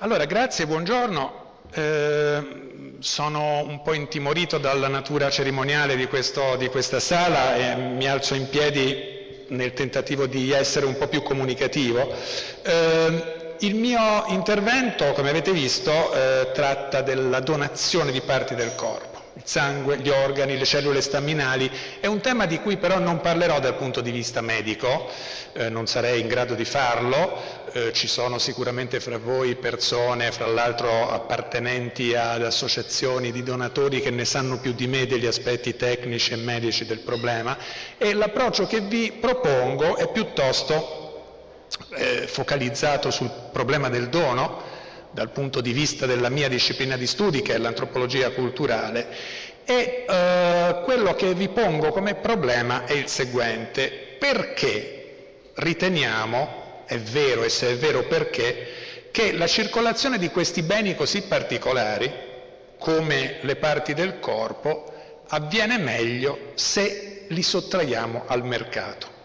Allora, grazie, buongiorno. Eh, sono un po' intimorito dalla natura cerimoniale di, questo, di, questa sala e mi alzo in piedi nel tentativo di essere un po' più comunicativo. Eh, il mio intervento, come avete visto, eh, tratta della donazione di parti del corpo il sangue, gli organi, le cellule staminali. È un tema di cui però non parlerò dal punto di vista medico, eh, non sarei in grado di farlo, eh, ci sono sicuramente fra voi persone, fra l'altro appartenenti ad associazioni di donatori che ne sanno più di me degli aspetti tecnici e medici del problema e l'approccio che vi propongo è piuttosto eh, focalizzato sul problema del dono, dal punto di vista della mia disciplina di studi, che è l'antropologia culturale, e eh, quello che vi pongo come problema è il seguente. Perché riteniamo, è vero e se è vero perché, che la circolazione di questi beni così particolari, come le parti del corpo, avviene meglio se li sottraiamo al mercato.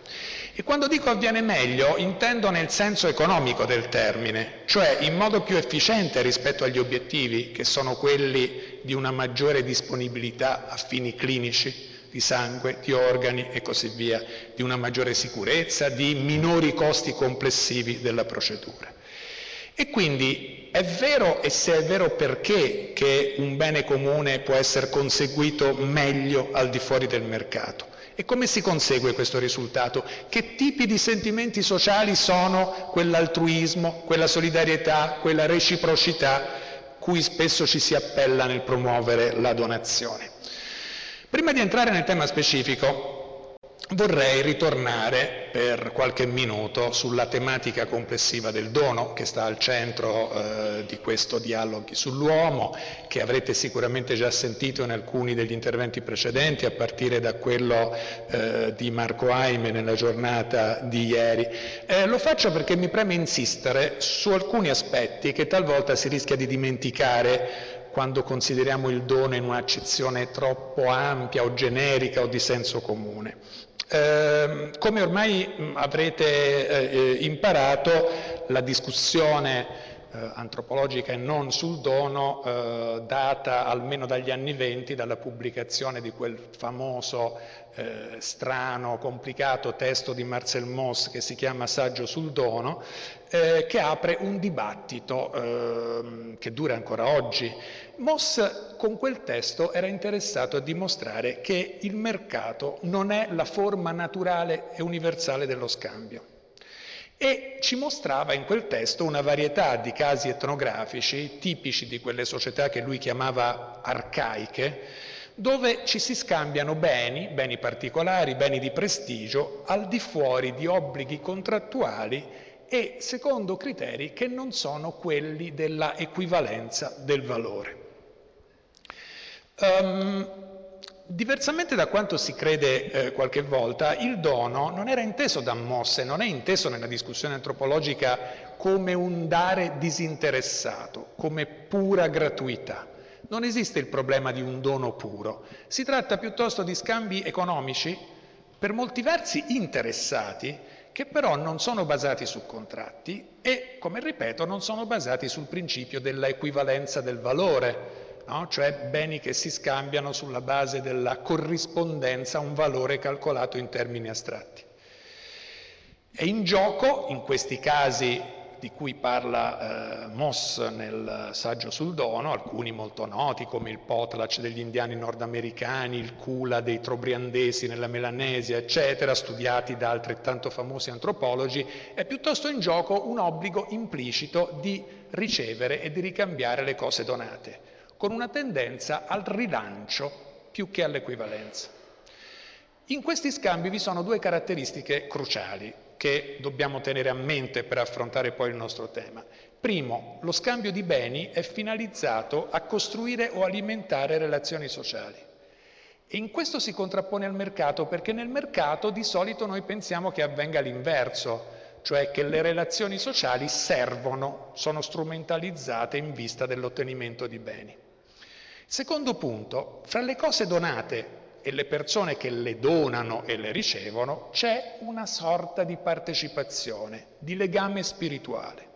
E quando dico avviene meglio intendo nel senso economico del termine, cioè in modo più efficiente rispetto agli obiettivi che sono quelli di una maggiore disponibilità a fini clinici, di sangue, di organi e così via, di una maggiore sicurezza, di minori costi complessivi della procedura. E quindi è vero e se è vero perché che un bene comune può essere conseguito meglio al di fuori del mercato. E come si consegue questo risultato? Che tipi di sentimenti sociali sono quell'altruismo, quella solidarietà, quella reciprocità cui spesso ci si appella nel promuovere la donazione? Prima di entrare nel tema specifico, Vorrei ritornare per qualche minuto sulla tematica complessiva del dono che sta al centro eh, di questo dialogo sull'uomo, che avrete sicuramente già sentito in alcuni degli interventi precedenti, a partire da quello eh, di Marco Aime nella giornata di ieri. Eh, lo faccio perché mi preme insistere su alcuni aspetti che talvolta si rischia di dimenticare quando consideriamo il dono in un'accezione troppo ampia o generica o di senso comune. Eh, come ormai mh, avrete eh, imparato, la discussione eh, antropologica e non sul dono eh, data almeno dagli anni venti dalla pubblicazione di quel famoso eh, strano, complicato testo di Marcel Mauss che si chiama Saggio sul dono, eh, che apre un dibattito eh, che dura ancora oggi. Moss con quel testo era interessato a dimostrare che il mercato non è la forma naturale e universale dello scambio. E ci mostrava in quel testo una varietà di casi etnografici tipici di quelle società che lui chiamava arcaiche, dove ci si scambiano beni, beni particolari, beni di prestigio, al di fuori di obblighi contrattuali e secondo criteri che non sono quelli della equivalenza del valore. Um, diversamente da quanto si crede eh, qualche volta, il dono non era inteso da Mosse, non è inteso nella discussione antropologica come un dare disinteressato, come pura gratuità. Non esiste il problema di un dono puro, si tratta piuttosto di scambi economici, per molti versi interessati, che però non sono basati su contratti e, come ripeto, non sono basati sul principio della equivalenza del valore, no? cioè beni che si scambiano sulla base della corrispondenza a un valore calcolato in termini astratti. È in gioco, in questi casi di cui parla eh, Moss nel saggio sul dono, alcuni molto noti come il potlatch degli indiani nordamericani, il kula dei trobriandesi nella Melanesia, eccetera, studiati da altrettanto famosi antropologi, è piuttosto in gioco un obbligo implicito di ricevere e di ricambiare le cose donate, con una tendenza al rilancio più che all'equivalenza. In questi scambi vi sono due caratteristiche cruciali che dobbiamo tenere a mente per affrontare poi il nostro tema. Primo, lo scambio di beni è finalizzato a costruire o alimentare relazioni sociali. E in questo si contrappone al mercato perché nel mercato di solito noi pensiamo che avvenga l'inverso, cioè che le relazioni sociali servono, sono strumentalizzate in vista dell'ottenimento di beni. Secondo punto, fra le cose donate e le persone che le donano e le ricevono, c'è una sorta di partecipazione, di legame spirituale.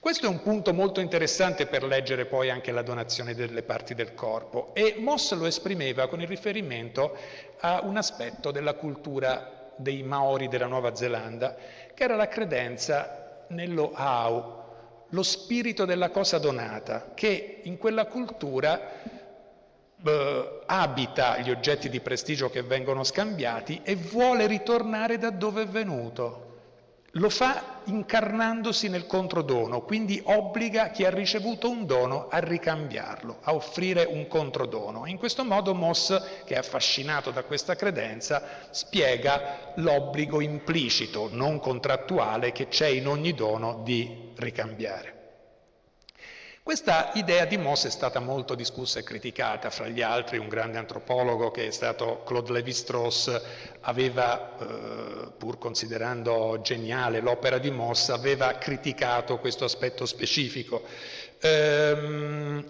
Questo è un punto molto interessante per leggere poi anche la donazione delle parti del corpo e Moss lo esprimeva con il riferimento a un aspetto della cultura dei Maori della Nuova Zelanda, che era la credenza nello Au, lo spirito della cosa donata, che in quella cultura eh, abita gli oggetti di prestigio che vengono scambiati e vuole ritornare da dove è venuto. Lo fa incarnandosi nel controdono, quindi obbliga chi ha ricevuto un dono a ricambiarlo, a offrire un controdono. In questo modo Moss, che è affascinato da questa credenza, spiega l'obbligo implicito, non contrattuale, che c'è in ogni dono di ricambiare. Questa idea di Moss è stata molto discussa e criticata, fra gli altri un grande antropologo che è stato Claude Lévi-Strauss aveva, eh, pur considerando geniale l'opera di Moss, aveva criticato questo aspetto specifico. Ehm,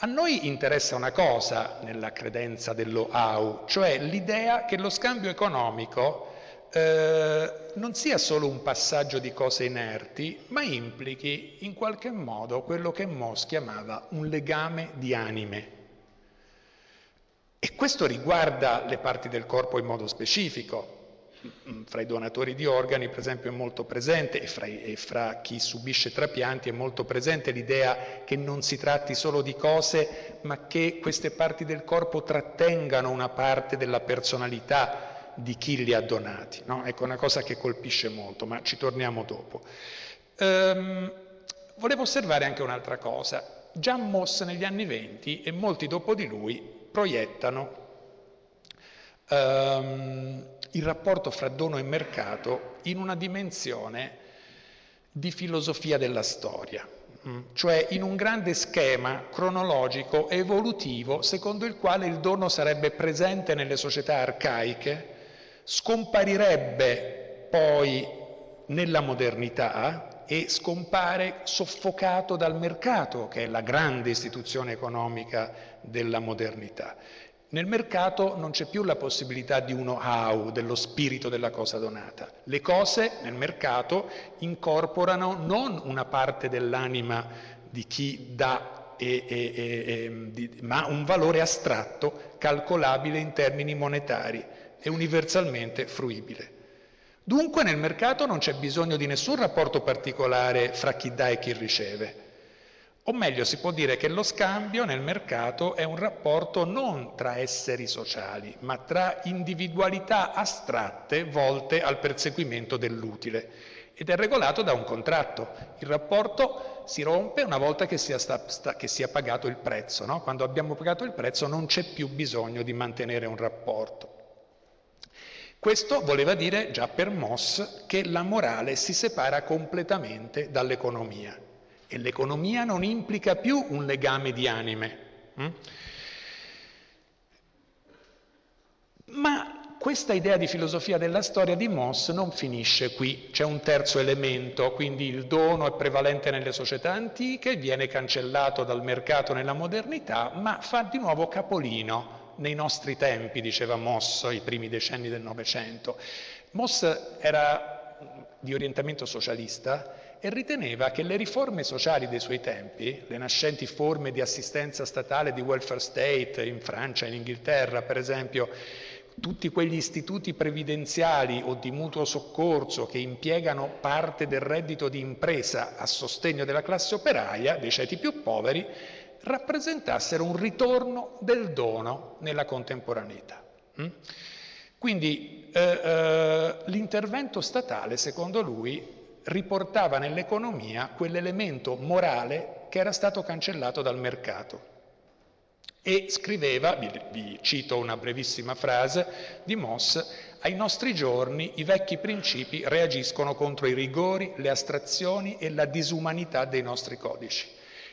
a noi interessa una cosa nella credenza dello AU, cioè l'idea che lo scambio economico eh, non sia solo un passaggio di cose inerti, ma implichi in qualche modo quello che Moss chiamava un legame di anime. E questo riguarda le parti del corpo in modo specifico. Fra i donatori di organi, per esempio, è molto presente, e fra, e fra chi subisce trapianti è molto presente l'idea che non si tratti solo di cose, ma che queste parti del corpo trattengano una parte della personalità, di chi li ha donati. No? Ecco, una cosa che colpisce molto, ma ci torniamo dopo. Ehm, volevo osservare anche un'altra cosa. Già Moss negli anni venti e molti dopo di lui proiettano ehm, il rapporto fra dono e mercato in una dimensione di filosofia della storia, mm, cioè in un grande schema cronologico evolutivo secondo il quale il dono sarebbe presente nelle società arcaiche scomparirebbe poi nella modernità e scompare soffocato dal mercato, che è la grande istituzione economica della modernità. Nel mercato non c'è più la possibilità di uno how, dello spirito della cosa donata. Le cose nel mercato incorporano non una parte dell'anima di chi dà, e, e, e, di, ma un valore astratto, calcolabile in termini monetari è universalmente fruibile. Dunque nel mercato non c'è bisogno di nessun rapporto particolare fra chi dà e chi riceve. O meglio, si può dire che lo scambio nel mercato è un rapporto non tra esseri sociali, ma tra individualità astratte volte al perseguimento dell'utile ed è regolato da un contratto. Il rapporto si rompe una volta che sia, sta, sta, che sia pagato il prezzo. No? Quando abbiamo pagato il prezzo non c'è più bisogno di mantenere un rapporto. Questo voleva dire già per Moss che la morale si separa completamente dall'economia e l'economia non implica più un legame di anime. Hm? Ma questa idea di filosofia della storia di Moss non finisce qui, c'è un terzo elemento, quindi il dono è prevalente nelle società antiche, viene cancellato dal mercato nella modernità, ma fa di nuovo capolino nei nostri tempi, diceva Moss, i primi decenni del Novecento. Moss era di orientamento socialista e riteneva che le riforme sociali dei suoi tempi, le nascenti forme di assistenza statale, di welfare state in Francia, in Inghilterra per esempio, tutti quegli istituti previdenziali o di mutuo soccorso che impiegano parte del reddito di impresa a sostegno della classe operaia, dei ceti più poveri, rappresentassero un ritorno del dono nella contemporaneità. Mm? Quindi eh, eh, l'intervento statale, secondo lui, riportava nell'economia quell'elemento morale che era stato cancellato dal mercato. E scriveva, vi, vi cito una brevissima frase di Moss, ai nostri giorni i vecchi principi reagiscono contro i rigori, le astrazioni e la disumanità dei nostri codici.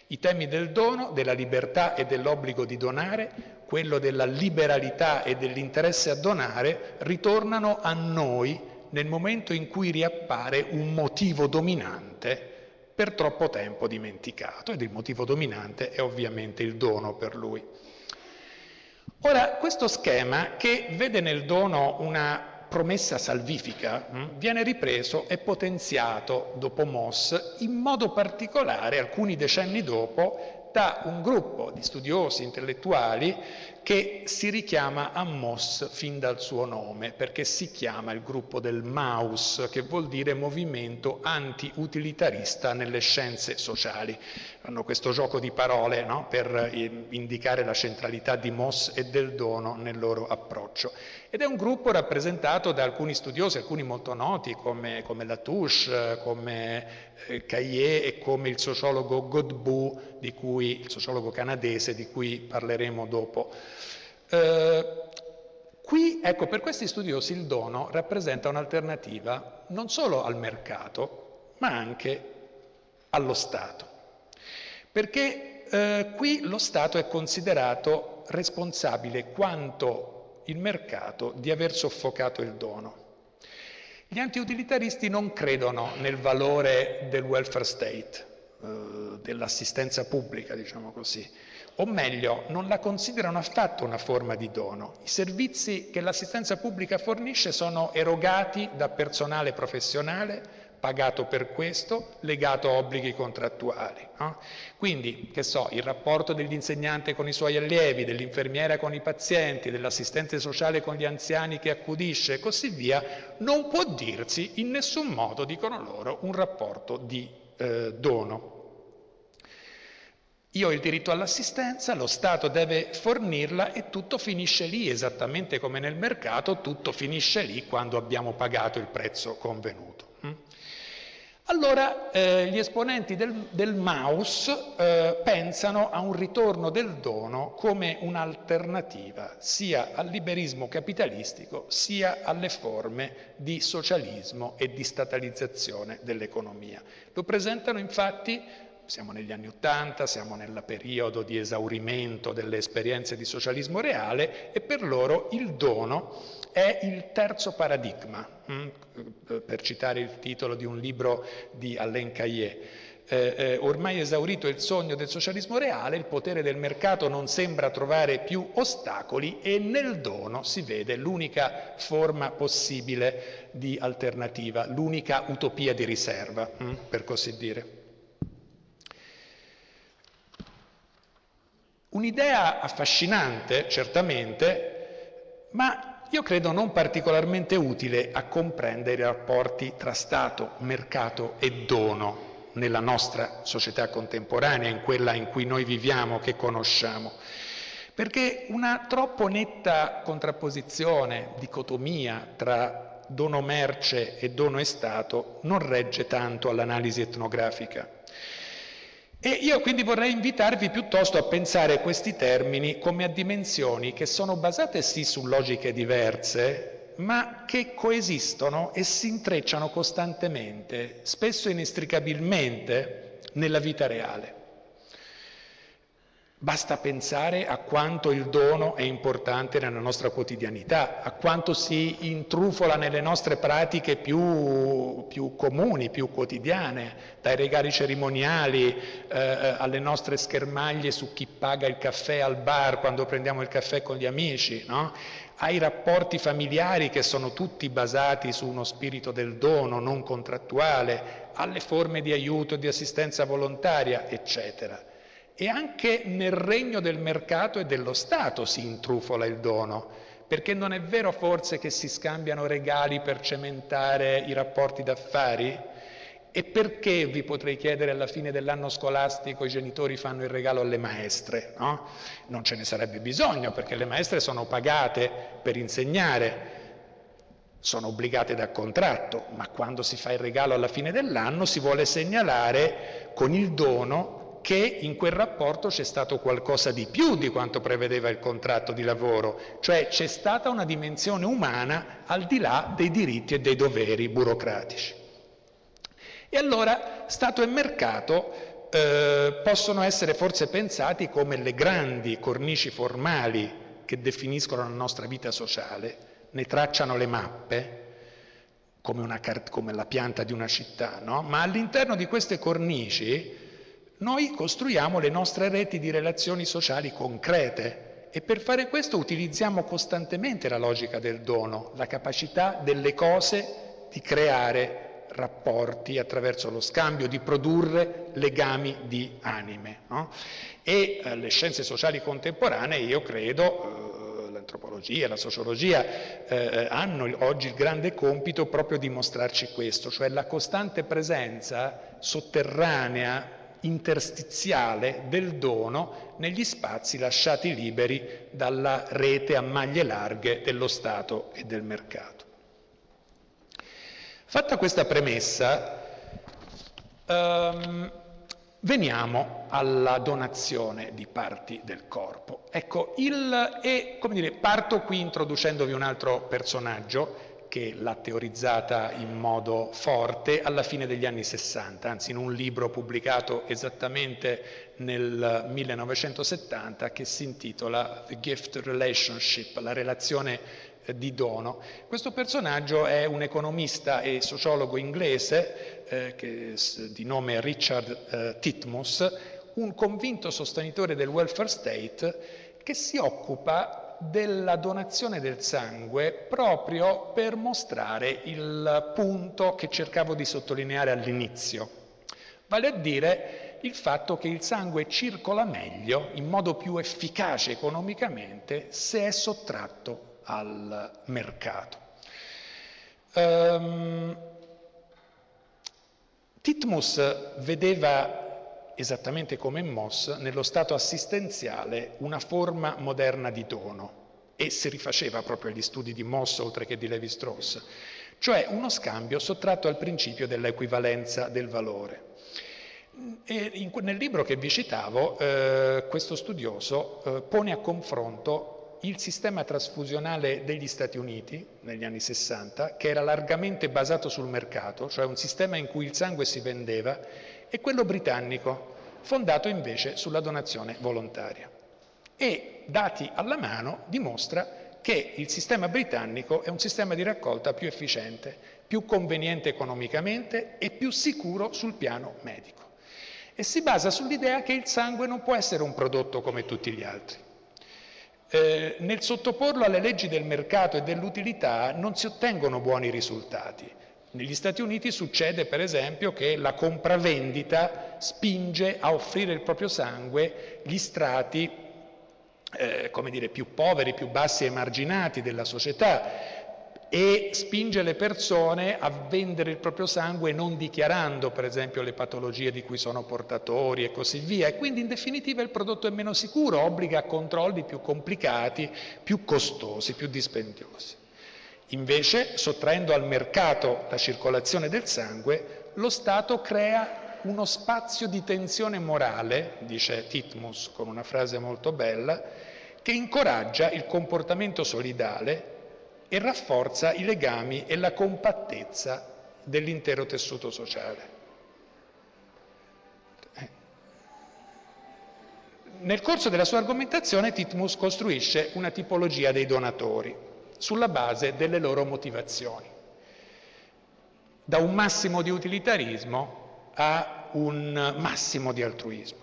I temi del dono, della libertà e dell'obbligo di donare, quello della liberalità e dell'interesse a donare, ritornano a noi nel momento in cui riappare un motivo dominante per troppo tempo dimenticato ed il motivo dominante è ovviamente il dono per lui. Ora, questo schema che vede nel dono una promessa salvifica mh, viene ripreso e potenziato dopo Moss, in modo particolare alcuni decenni dopo da un gruppo di studiosi intellettuali che si richiama a Moss fin dal suo nome, perché si chiama il gruppo del MAUS, che vuol dire movimento anti-utilitarista nelle scienze sociali. Hanno questo gioco di parole no? per eh, indicare la centralità di Moss e del dono nel loro approccio. Ed è un gruppo rappresentato da alcuni studiosi, alcuni molto noti, come, come Latouche, come eh, Caillé e come il sociologo Godbout, il sociologo canadese, di cui parleremo dopo. Eh, qui, ecco, per questi studiosi il dono rappresenta un'alternativa non solo al mercato, ma anche allo Stato. Perché eh, qui lo Stato è considerato responsabile quanto il mercato di aver soffocato il dono. Gli antiutilitaristi non credono nel valore del welfare state, eh, dell'assistenza pubblica, diciamo così o meglio, non la considerano affatto una forma di dono. I servizi che l'assistenza pubblica fornisce sono erogati da personale professionale, pagato per questo, legato a obblighi contrattuali. No? Quindi, che so, il rapporto dell'insegnante con i suoi allievi, dell'infermiera con i pazienti, dell'assistente sociale con gli anziani che accudisce e così via, non può dirsi in nessun modo, dicono loro, un rapporto di eh, dono. Io ho il diritto all'assistenza, lo Stato deve fornirla e tutto finisce lì, esattamente come nel mercato, tutto finisce lì quando abbiamo pagato il prezzo convenuto. Allora eh, gli esponenti del, del MAUS eh, pensano a un ritorno del dono come un'alternativa sia al liberismo capitalistico sia alle forme di socialismo e di statalizzazione dell'economia. Lo presentano infatti siamo negli anni Ottanta, siamo nel periodo di esaurimento delle esperienze di socialismo reale e per loro il dono è il terzo paradigma, hm? per citare il titolo di un libro di Alain Caillé. Eh, eh, ormai esaurito il sogno del socialismo reale, il potere del mercato non sembra trovare più ostacoli e nel dono si vede l'unica forma possibile di alternativa, l'unica utopia di riserva, hm? per così dire. Un'idea affascinante, certamente, ma io credo non particolarmente utile a comprendere i rapporti tra Stato, mercato e dono nella nostra società contemporanea, in quella in cui noi viviamo, che conosciamo. Perché una troppo netta contrapposizione, dicotomia tra dono merce e dono e Stato non regge tanto all'analisi etnografica. E io quindi vorrei invitarvi piuttosto a pensare questi termini come a dimensioni che sono basate sì su logiche diverse, ma che coesistono e si intrecciano costantemente, spesso inestricabilmente, nella vita reale. Basta pensare a quanto il dono è importante nella nostra quotidianità, a quanto si intrufola nelle nostre pratiche più, più comuni, più quotidiane, dai regali cerimoniali eh, alle nostre schermaglie su chi paga il caffè al bar quando prendiamo il caffè con gli amici, no? ai rapporti familiari che sono tutti basati su uno spirito del dono non contrattuale, alle forme di aiuto e di assistenza volontaria, eccetera. E anche nel regno del mercato e dello Stato si intrufola il dono, perché non è vero forse che si scambiano regali per cementare i rapporti d'affari? E perché, vi potrei chiedere, alla fine dell'anno scolastico i genitori fanno il regalo alle maestre? No? Non ce ne sarebbe bisogno, perché le maestre sono pagate per insegnare, sono obbligate da contratto, ma quando si fa il regalo alla fine dell'anno si vuole segnalare con il dono che in quel rapporto c'è stato qualcosa di più di quanto prevedeva il contratto di lavoro, cioè c'è stata una dimensione umana al di là dei diritti e dei doveri burocratici. E allora Stato e mercato eh, possono essere forse pensati come le grandi cornici formali che definiscono la nostra vita sociale, ne tracciano le mappe, come, una, come la pianta di una città, no? ma all'interno di queste cornici noi costruiamo le nostre reti di relazioni sociali concrete e per fare questo utilizziamo costantemente la logica del dono, la capacità delle cose di creare rapporti attraverso lo scambio, di produrre legami di anime. No? E eh, le scienze sociali contemporanee, io credo, eh, l'antropologia, la sociologia, eh, hanno oggi il grande compito proprio di mostrarci questo, cioè la costante presenza sotterranea interstiziale del dono negli spazi lasciati liberi dalla rete a maglie larghe dello Stato e del mercato. Fatta questa premessa, um, veniamo alla donazione di parti del corpo. Ecco, il, e, dire, parto qui introducendovi un altro personaggio che l'ha teorizzata in modo forte alla fine degli anni 60, anzi in un libro pubblicato esattamente nel 1970 che si intitola The Gift Relationship, la relazione eh, di dono. Questo personaggio è un economista e sociologo inglese eh, che, di nome Richard eh, Titmus, un convinto sostenitore del welfare state che si occupa della donazione del sangue proprio per mostrare il punto che cercavo di sottolineare all'inizio, vale a dire il fatto che il sangue circola meglio, in modo più efficace economicamente, se è sottratto al mercato. Um, Titmus vedeva esattamente come in Moss, nello stato assistenziale una forma moderna di dono e si rifaceva proprio agli studi di Moss oltre che di Levi-Strauss, cioè uno scambio sottratto al principio dell'equivalenza del valore. In, nel libro che vi citavo, eh, questo studioso eh, pone a confronto il sistema trasfusionale degli Stati Uniti negli anni 60, che era largamente basato sul mercato, cioè un sistema in cui il sangue si vendeva, e quello britannico, fondato invece sulla donazione volontaria. E, dati alla mano, dimostra che il sistema britannico è un sistema di raccolta più efficiente, più conveniente economicamente e più sicuro sul piano medico. E si basa sull'idea che il sangue non può essere un prodotto come tutti gli altri. Eh, nel sottoporlo alle leggi del mercato e dell'utilità non si ottengono buoni risultati. Negli Stati Uniti succede per esempio che la compravendita spinge a offrire il proprio sangue gli strati eh, dire, più poveri, più bassi e emarginati della società e spinge le persone a vendere il proprio sangue non dichiarando per esempio le patologie di cui sono portatori e così via e quindi in definitiva il prodotto è meno sicuro, obbliga a controlli più complicati, più costosi, più dispendiosi. Invece, sottraendo al mercato la circolazione del sangue, lo Stato crea uno spazio di tensione morale, dice Titmus con una frase molto bella, che incoraggia il comportamento solidale e rafforza i legami e la compattezza dell'intero tessuto sociale. Nel corso della sua argomentazione Titmus costruisce una tipologia dei donatori sulla base delle loro motivazioni, da un massimo di utilitarismo a un massimo di altruismo.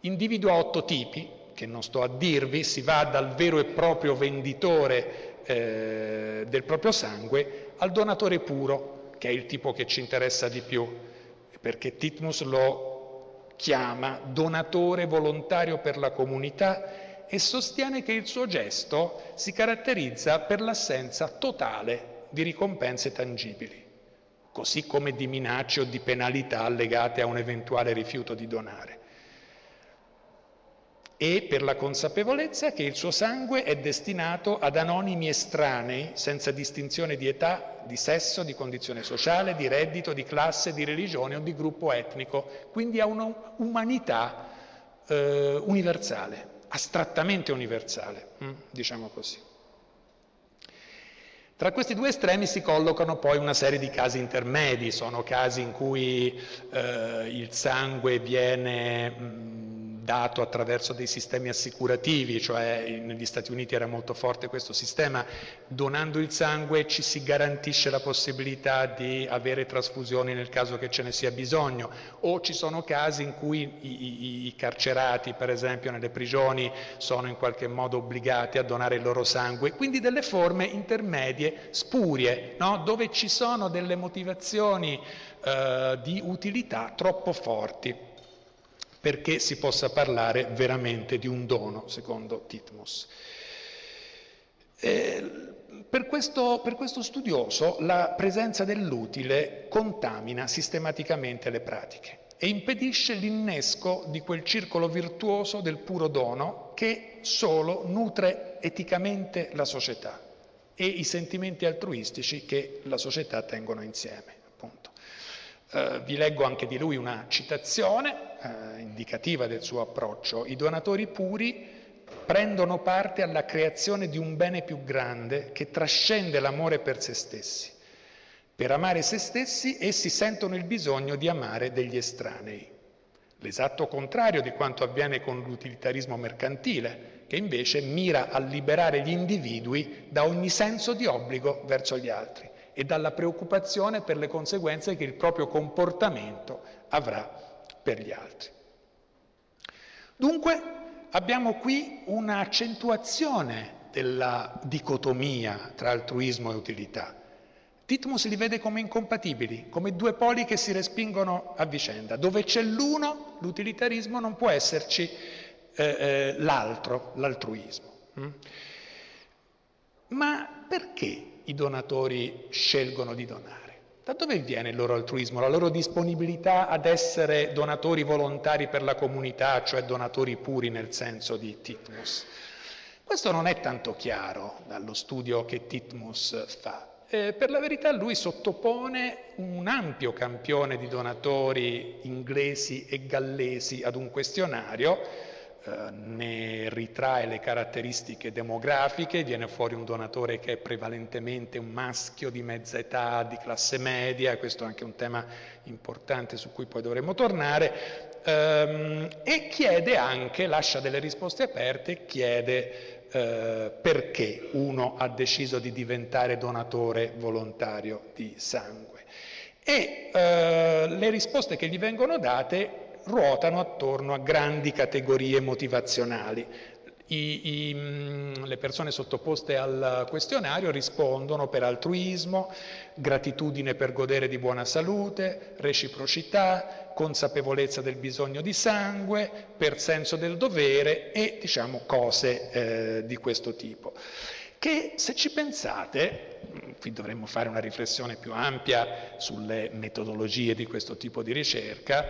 Individua otto tipi, che non sto a dirvi, si va dal vero e proprio venditore eh, del proprio sangue al donatore puro, che è il tipo che ci interessa di più, perché Titmus lo chiama donatore volontario per la comunità e sostiene che il suo gesto si caratterizza per l'assenza totale di ricompense tangibili, così come di minacce o di penalità legate a un eventuale rifiuto di donare. E per la consapevolezza che il suo sangue è destinato ad anonimi estranei, senza distinzione di età, di sesso, di condizione sociale, di reddito, di classe, di religione o di gruppo etnico, quindi a un'umanità eh, universale astrattamente universale, mm, diciamo così. Tra questi due estremi si collocano poi una serie di casi intermedi, sono casi in cui eh, il sangue viene mh, mm, dato attraverso dei sistemi assicurativi, cioè negli Stati Uniti era molto forte questo sistema, donando il sangue ci si garantisce la possibilità di avere trasfusioni nel caso che ce ne sia bisogno, o ci sono casi in cui i, i, i carcerati, per esempio nelle prigioni, sono in qualche modo obbligati a donare il loro sangue, quindi delle forme intermedie, spurie, no? dove ci sono delle motivazioni eh, di utilità troppo forti perché si possa parlare veramente di un dono, secondo Titmus. Eh, per, questo, per questo studioso la presenza dell'utile contamina sistematicamente le pratiche e impedisce l'innesco di quel circolo virtuoso del puro dono che solo nutre eticamente la società e i sentimenti altruistici che la società tengono insieme. Appunto. Eh, vi leggo anche di lui una citazione eh, indicativa del suo approccio. I donatori puri prendono parte alla creazione di un bene più grande che trascende l'amore per se stessi. Per amare se stessi essi sentono il bisogno di amare degli estranei. L'esatto contrario di quanto avviene con l'utilitarismo mercantile, che invece mira a liberare gli individui da ogni senso di obbligo verso gli altri e dalla preoccupazione per le conseguenze che il proprio comportamento avrà per gli altri. Dunque abbiamo qui un'accentuazione della dicotomia tra altruismo e utilità. Titmus li vede come incompatibili, come due poli che si respingono a vicenda. Dove c'è l'uno, l'utilitarismo, non può esserci eh, eh, l'altro, l'altruismo. Mm? Ma perché i donatori scelgono di donare? Da dove viene il loro altruismo, la loro disponibilità ad essere donatori volontari per la comunità, cioè donatori puri nel senso di Titmus? Questo non è tanto chiaro dallo studio che Titmus fa. Eh, per la verità lui sottopone un ampio campione di donatori inglesi e gallesi ad un questionario eh, ne ritrae le caratteristiche demografiche, viene fuori un donatore che è prevalentemente un maschio di mezza età, di classe media, questo è anche un tema importante su cui poi dovremo tornare, ehm, e chiede anche, lascia delle risposte aperte, chiede eh, perché uno ha deciso di diventare donatore volontario di sangue. E eh, le risposte che gli vengono date ruotano attorno a grandi categorie motivazionali. I, i, mm, le persone sottoposte al questionario rispondono per altruismo, gratitudine per godere di buona salute, reciprocità, consapevolezza del bisogno di sangue, per senso del dovere e diciamo cose eh, di questo tipo. Che se ci pensate, mm, qui dovremmo fare una riflessione più ampia sulle metodologie di questo tipo di ricerca,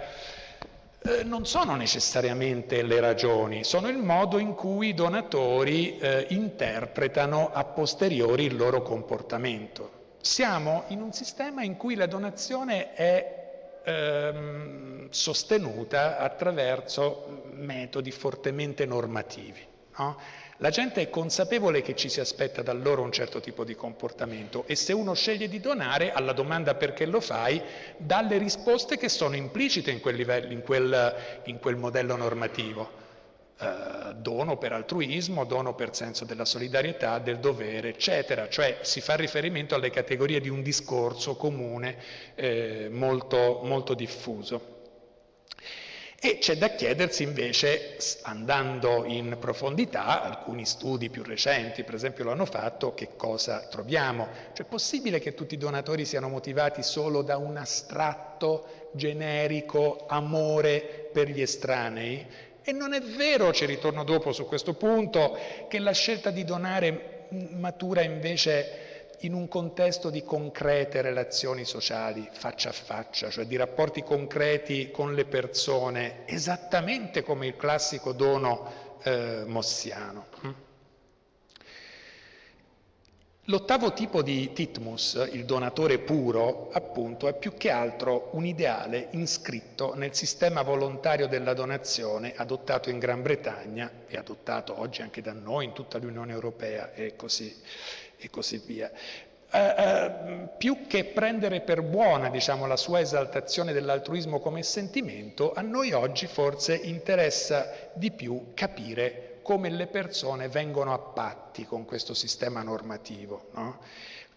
eh, non sono necessariamente le ragioni, sono il modo in cui i donatori eh, interpretano a posteriori il loro comportamento. Siamo in un sistema in cui la donazione è ehm, sostenuta attraverso metodi fortemente normativi. No? La gente è consapevole che ci si aspetta da loro un certo tipo di comportamento e se uno sceglie di donare, alla domanda perché lo fai, dà le risposte che sono implicite in quel, livello, in quel, in quel modello normativo. Uh, dono per altruismo, dono per senso della solidarietà, del dovere, eccetera, cioè si fa riferimento alle categorie di un discorso comune eh, molto, molto diffuso. E c'è da chiedersi invece, andando in profondità, alcuni studi più recenti per esempio lo hanno fatto, che cosa troviamo. Cioè è possibile che tutti i donatori siano motivati solo da un astratto, generico amore per gli estranei? E non è vero, ci ritorno dopo su questo punto, che la scelta di donare matura invece in un contesto di concrete relazioni sociali, faccia a faccia, cioè di rapporti concreti con le persone, esattamente come il classico dono eh, mossiano. L'ottavo tipo di Titmus, il donatore puro, appunto, è più che altro un ideale iscritto nel sistema volontario della donazione adottato in Gran Bretagna e adottato oggi anche da noi in tutta l'Unione Europea e così e così via. eh, più che prendere per buona diciamo, la sua esaltazione dell'altruismo come sentimento, a noi oggi forse interessa di più capire come le persone vengono a patti con questo sistema normativo, no?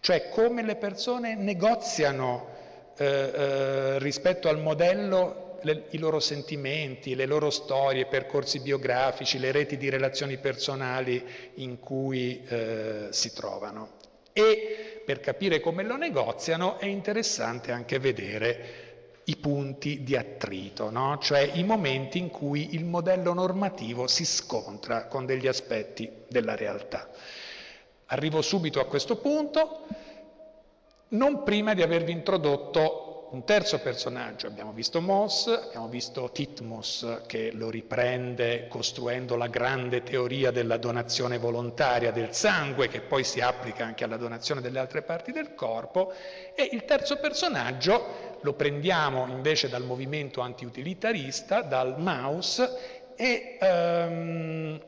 cioè come le persone negoziano eh, eh, rispetto al modello le, i loro sentimenti, le loro storie, i percorsi biografici, le reti di relazioni personali in cui eh, si trovano. E per capire come lo negoziano è interessante anche vedere i punti di attrito, no? cioè i momenti in cui il modello normativo si scontra con degli aspetti della realtà. Arrivo subito a questo punto, non prima di avervi introdotto un terzo personaggio, abbiamo visto Moss, abbiamo visto Titmus che lo riprende costruendo la grande teoria della donazione volontaria del sangue che poi si applica anche alla donazione delle altre parti del corpo. E il terzo personaggio lo prendiamo invece dal movimento antiutilitarista, dal Maus e um,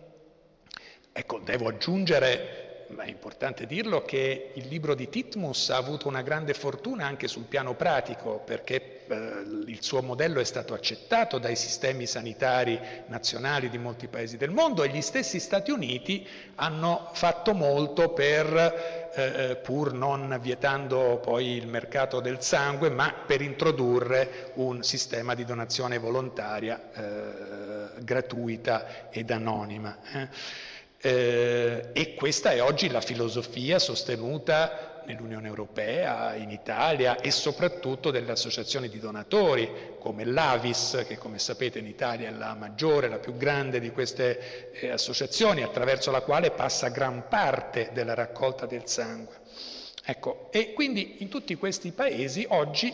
ecco, devo aggiungere è importante dirlo che il libro di Titmus ha avuto una grande fortuna anche sul piano pratico perché eh, il suo modello è stato accettato dai sistemi sanitari nazionali di molti paesi del mondo e gli stessi Stati Uniti hanno fatto molto per, eh, eh pur non vietando poi il mercato del sangue, ma per introdurre un sistema di donazione volontaria eh, gratuita ed anonima. Eh. E questa è oggi la filosofia sostenuta nell'Unione Europea, in Italia e soprattutto delle associazioni di donatori come l'Avis, che come sapete in Italia è la maggiore, la più grande di queste eh, associazioni, attraverso la quale passa gran parte della raccolta del sangue. Ecco, e quindi in tutti questi paesi oggi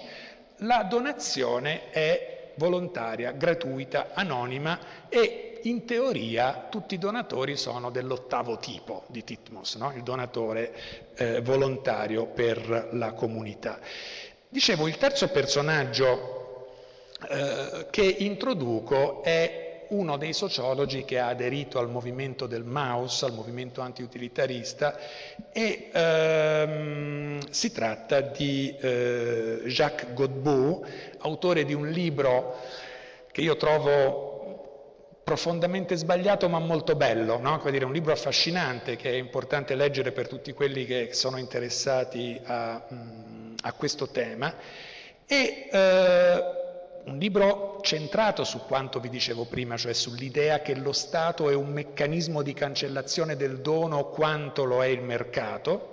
la donazione è volontaria, gratuita, anonima e in teoria tutti i donatori sono dell'ottavo tipo di Titmos, no? il donatore eh, volontario per la comunità. Dicevo, il terzo personaggio eh, che introduco è uno dei sociologi che ha aderito al movimento del Maus, al movimento antiutilitarista, e ehm, si tratta di eh, Jacques Godbout, autore di un libro che io trovo profondamente sbagliato ma molto bello, no? dire, un libro affascinante che è importante leggere per tutti quelli che sono interessati a, mm, a questo tema. E eh, un libro centrato su quanto vi dicevo prima, cioè sull'idea che lo Stato è un meccanismo di cancellazione del dono quanto lo è il mercato.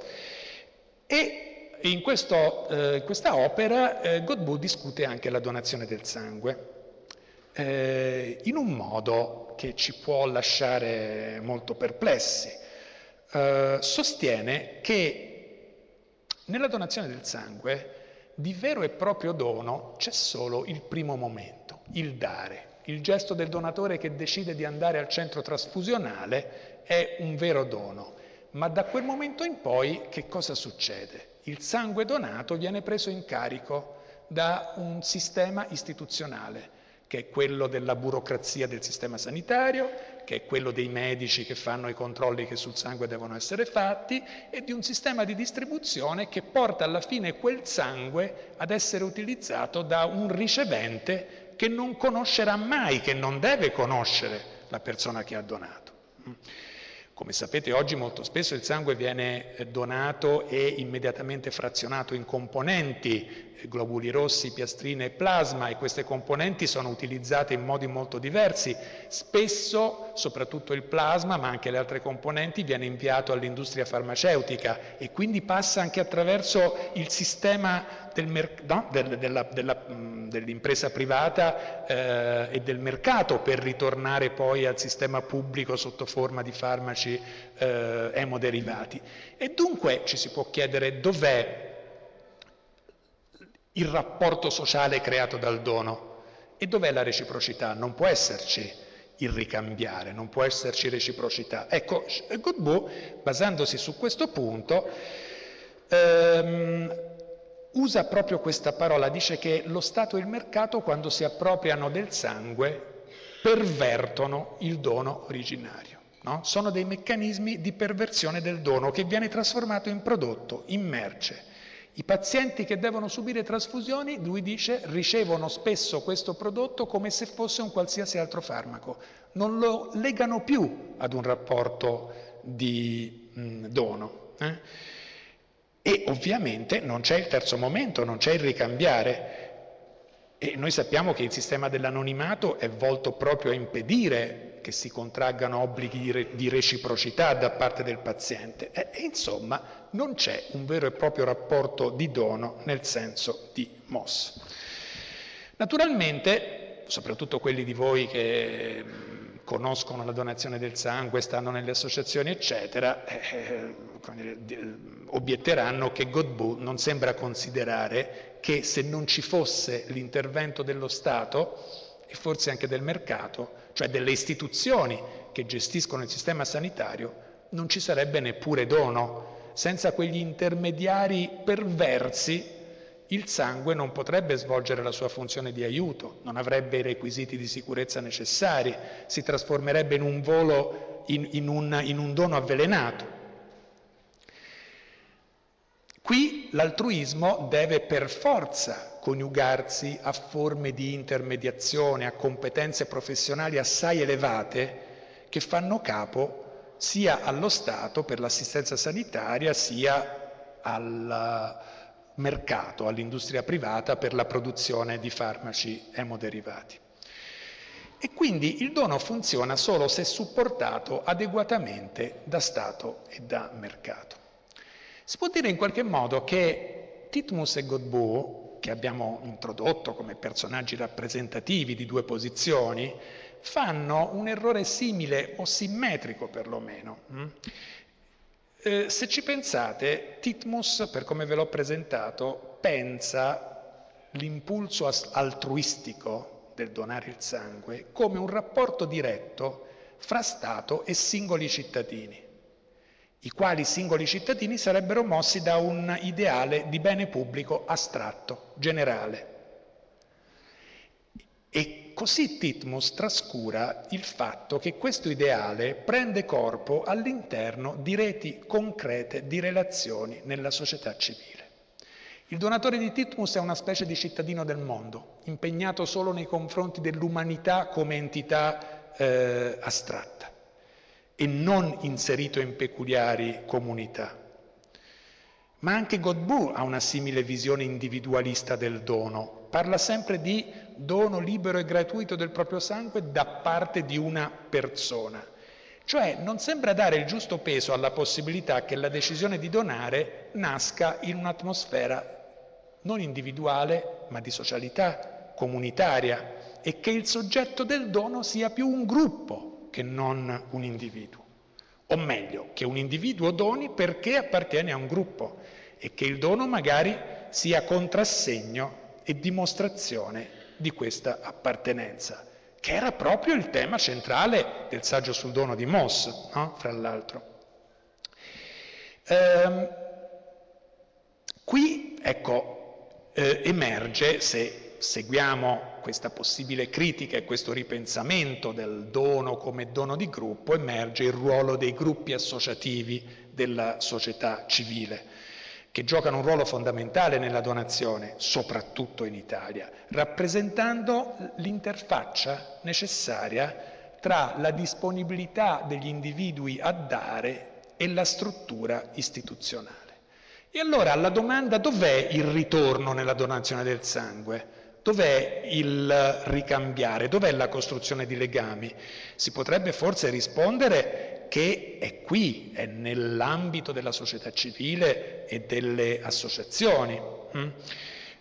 E in, questo, eh, questa opera eh, Godbout discute anche la donazione del sangue eh, in un modo che ci può lasciare molto perplessi. Eh, sostiene che nella donazione del sangue di vero e proprio dono c'è solo il primo momento, il dare. Il gesto del donatore che decide di andare al centro trasfusionale è un vero dono. Ma da quel momento in poi che cosa succede? Il sangue donato viene preso in carico da un sistema istituzionale che è quello della burocrazia del sistema sanitario, che è quello dei medici che fanno i controlli che sul sangue devono essere fatti, e di un sistema di distribuzione che porta alla fine quel sangue ad essere utilizzato da un ricevente che non conoscerà mai, che non deve conoscere la persona che ha donato. Come sapete oggi molto spesso il sangue viene eh, donato e immediatamente frazionato in componenti globuli rossi, piastrine e plasma e queste componenti sono utilizzate in modi molto diversi. Spesso, soprattutto il plasma, ma anche le altre componenti, viene inviato all'industria farmaceutica e quindi passa anche attraverso il sistema del no, del, della, della, dell'impresa privata eh, e del mercato per ritornare poi al sistema pubblico sotto forma di farmaci eh, emoderivati. E dunque ci si può chiedere dov'è il rapporto sociale creato dal dono. E dov'è la reciprocità? Non può esserci il ricambiare, non può esserci reciprocità. Ecco, Godbout, basandosi su questo punto, ehm, usa proprio questa parola, dice che lo Stato e il mercato quando si appropriano del sangue pervertono il dono originario. no? sono dei meccanismi di perversione del dono che viene trasformato in prodotto, in merce. I pazienti che devono subire trasfusioni, lui dice, ricevono spesso questo prodotto come se fosse un qualsiasi altro farmaco, non lo legano più ad un rapporto di mh, dono. Eh? E ovviamente non c'è il terzo momento, non c'è il ricambiare. E noi sappiamo che il sistema dell'anonimato è volto proprio a impedire che si contraggano obblighi di, re- di reciprocità da parte del paziente. E, insomma non c'è un vero e proprio rapporto di dono nel senso di MOS. Naturalmente, soprattutto quelli di voi che conoscono la donazione del sangue, stanno nelle associazioni, eccetera, eh, eh, obietteranno che Godbout non sembra considerare che se non ci fosse l'intervento dello Stato e forse anche del mercato, cioè delle istituzioni che gestiscono il sistema sanitario, non ci sarebbe neppure dono. Senza quegli intermediari perversi il sangue non potrebbe svolgere la sua funzione di aiuto, non avrebbe i requisiti di sicurezza necessari, si trasformerebbe in un volo, in, in, un, in un dono avvelenato. Qui l'altruismo deve per forza coniugarsi a forme di intermediazione, a competenze professionali assai elevate che fanno capo sia allo Stato per l'assistenza sanitaria sia alla, mercato all'industria privata per la produzione di farmaci emoderivati. E quindi il dono funziona solo se supportato adeguatamente da Stato e da mercato. Si può dire in qualche modo che Titmus e Godbout, che abbiamo introdotto come personaggi rappresentativi di due posizioni, fanno un errore simile o simmetrico perlomeno. Hm? Eh, se ci pensate, Titmus, per come ve l'ho presentato, pensa l'impulso altruistico del donare il sangue come un rapporto diretto fra Stato e singoli cittadini, i quali singoli cittadini sarebbero mossi da un ideale di bene pubblico astratto, generale. E così Titmus trascura il fatto che questo ideale prende corpo all'interno di reti concrete di relazioni nella società civile. Il donatore di Titmus è una specie di cittadino del mondo, impegnato solo nei confronti dell'umanità come entità eh, astratta e non inserito in peculiari comunità. Ma anche Godbout ha una simile visione individualista del dono. Parla sempre di dono libero e gratuito del proprio sangue da parte di una persona. Cioè non sembra dare il giusto peso alla possibilità che la decisione di donare nasca in un'atmosfera non individuale, ma di socialità comunitaria e che il soggetto del dono sia più un gruppo che non un individuo. O meglio, che un individuo doni perché appartiene a un gruppo e che il dono magari sia contrassegno e dimostrazione di questa appartenenza, che era proprio il tema centrale del saggio sul dono di Moss, no? fra l'altro. Ehm, qui, ecco, eh, emerge, se seguiamo questa possibile critica e questo ripensamento del dono come dono di gruppo, emerge il ruolo dei gruppi associativi della società civile che giocano un ruolo fondamentale nella donazione, soprattutto in Italia, rappresentando l'interfaccia necessaria tra la disponibilità degli individui a dare e la struttura istituzionale. E allora alla domanda dov'è il ritorno nella donazione del sangue? Dov'è il ricambiare? Dov'è la costruzione di legami? Si potrebbe forse rispondere che è qui, è nell'ambito della società civile e delle associazioni. Mm?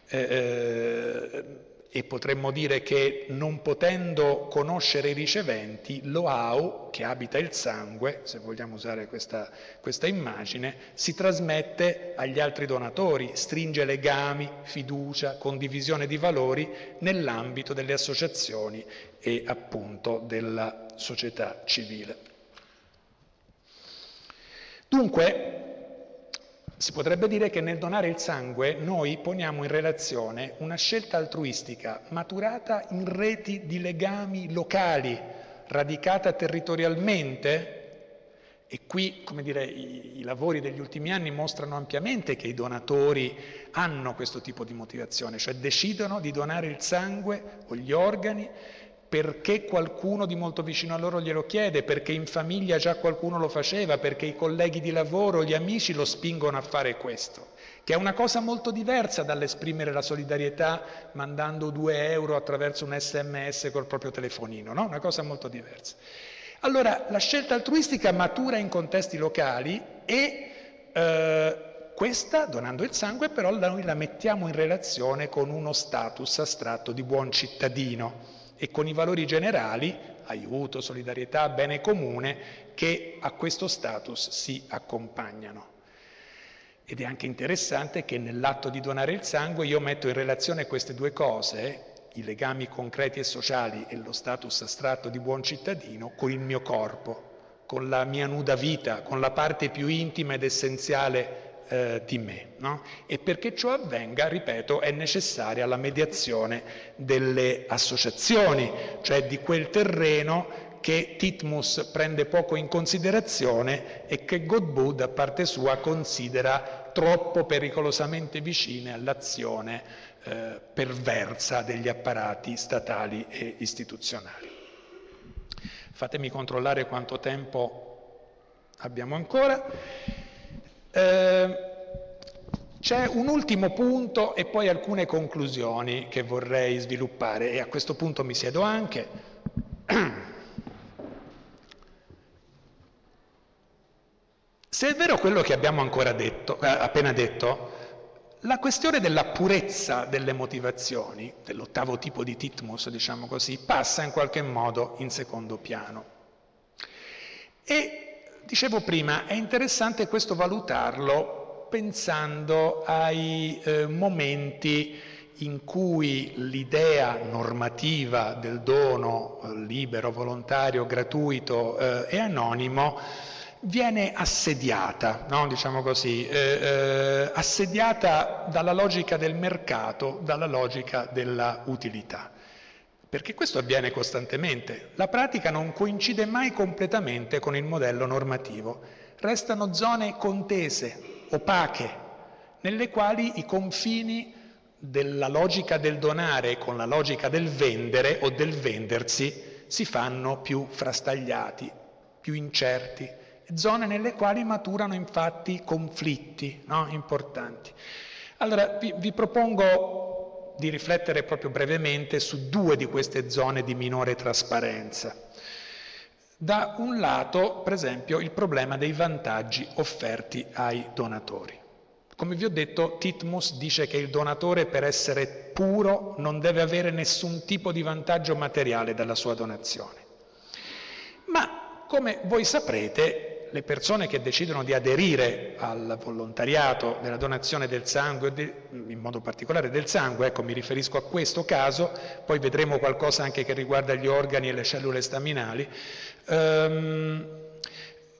Eh, eh, e potremmo dire che non potendo conoscere i riceventi, l'OAU, che abita il sangue, se vogliamo usare questa, questa immagine, si trasmette agli altri donatori, stringe legami, fiducia, condivisione di valori nell'ambito delle associazioni e appunto della società civile. Dunque, si potrebbe dire che nel donare il sangue noi poniamo in relazione una scelta altruistica maturata in reti di legami locali, radicata territorialmente. E qui, dire, i, i, lavori degli ultimi anni mostrano ampiamente che i donatori hanno questo tipo di motivazione, cioè decidono di donare il sangue o gli organi perché qualcuno di molto vicino a loro glielo chiede, perché in famiglia già qualcuno lo faceva, perché i colleghi di lavoro, gli amici lo spingono a fare questo, che è una cosa molto diversa dall'esprimere la solidarietà mandando due euro attraverso un sms col proprio telefonino, no? Una cosa molto diversa. Allora, la scelta altruistica matura in contesti locali e eh, questa, donando il sangue, però noi la mettiamo in relazione con uno status astratto di buon cittadino e con i valori generali, aiuto, solidarietà, bene comune, che a questo status si accompagnano. Ed è anche interessante che nell'atto di donare il sangue io metto in relazione queste due cose, i legami concreti e sociali e lo status astratto di buon cittadino con il mio corpo, con la mia nuda vita, con la parte più intima ed essenziale eh, di me. No? E perché ciò avvenga, ripeto, è necessaria la mediazione delle associazioni, cioè di quel terreno che Titmus prende poco in considerazione e che Godbout, a parte sua, considera troppo pericolosamente vicine all'azione eh, perversa degli apparati statali e istituzionali. Fatemi controllare quanto tempo abbiamo ancora. Eh, c'è un ultimo punto e poi alcune conclusioni che vorrei sviluppare e a questo punto mi siedo anche. Se è vero quello che abbiamo ancora detto, eh, appena detto, la questione della purezza delle motivazioni, dell'ottavo tipo di Titmus, diciamo così, passa in qualche modo in secondo piano. E, dicevo prima, è interessante questo valutarlo pensando ai eh, momenti in cui l'idea normativa del dono eh, libero, volontario, gratuito eh, e anonimo viene assediata, no? diciamo così, eh, assediata dalla logica del mercato, dalla logica della utilità. Perché questo avviene costantemente. La pratica non coincide mai completamente con il modello normativo. Restano zone contese, opache, nelle quali i confini della logica del donare con la logica del vendere o del vendersi si fanno più frastagliati, più incerti, zone nelle quali maturano infatti conflitti no? importanti. Allora vi, vi propongo di riflettere proprio brevemente su due di queste zone di minore trasparenza. Da un lato, per esempio, il problema dei vantaggi offerti ai donatori. Come vi ho detto, Titmus dice che il donatore per essere puro non deve avere nessun tipo di vantaggio materiale dalla sua donazione. Ma, come voi saprete, le persone che decidono di aderire al volontariato della donazione del sangue, in modo particolare del sangue, ecco mi riferisco a questo caso, poi vedremo qualcosa anche che riguarda gli organi e le cellule staminali, ehm,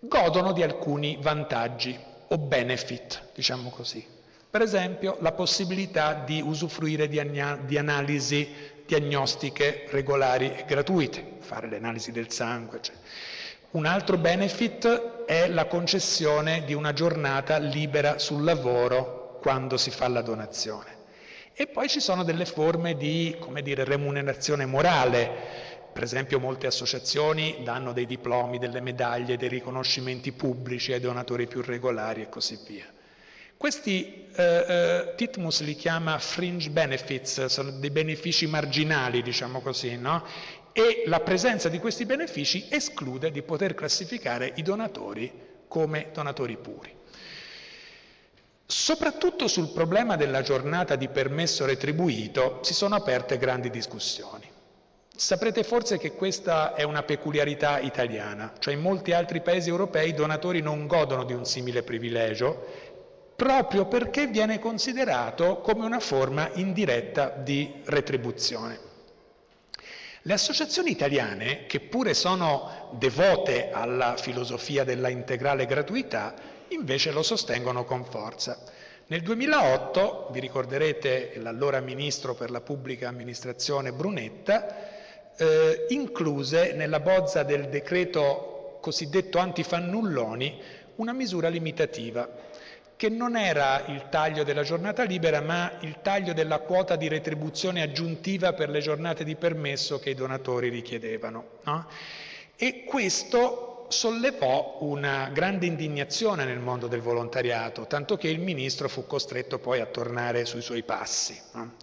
godono di alcuni vantaggi o benefit, diciamo così. Per esempio la possibilità di usufruire di, di analisi diagnostiche regolari e gratuite, fare le analisi del sangue, eccetera. Un altro benefit è la concessione di una giornata libera sul lavoro quando si fa la donazione. E poi ci sono delle forme di remunerazione morale. Per esempio molte associazioni danno dei diplomi, delle medaglie, dei riconoscimenti pubblici ai donatori più regolari e così via. Questi eh, eh, Titmus li chiama fringe benefits, sono dei benefici marginali, diciamo così, no? E la presenza di questi benefici esclude di poter classificare i donatori come donatori puri. Soprattutto sul problema della giornata di permesso retribuito si sono aperte grandi discussioni. Saprete forse che questa è una peculiarità italiana, cioè in molti altri paesi europei i donatori non godono di un simile privilegio proprio perché viene considerato come una forma indiretta di retribuzione. Le associazioni italiane, che pure sono devote alla filosofia della integrale gratuità, invece lo sostengono con forza. Nel 2008, vi ricorderete l'allora ministro per la pubblica amministrazione Brunetta, eh, incluse nella bozza del decreto cosiddetto antifannulloni, una misura limitativa, che non era il taglio della giornata libera, ma il taglio della quota di retribuzione aggiuntiva per le giornate di permesso che i donatori richiedevano. No? E questo sollevò una grande indignazione nel mondo del volontariato, tanto che il ministro fu costretto poi a tornare sui suoi passi. No?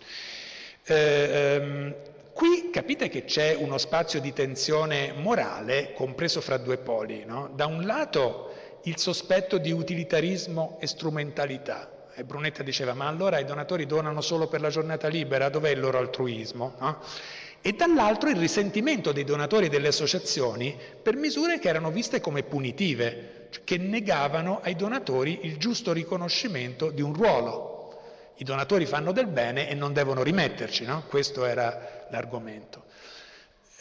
Eh, ehm, qui capite che c'è uno spazio di tensione morale compreso fra due poli. No? Da un lato il sospetto di utilitarismo e strumentalità. E Brunetta diceva, ma allora i donatori donano solo per la giornata libera, dov'è il loro altruismo? No? E dall'altro il risentimento dei donatori e delle associazioni per misure che erano viste come punitive, cioè che negavano ai donatori il giusto riconoscimento di un ruolo. I donatori fanno del bene e non devono rimetterci, no? questo era l'argomento.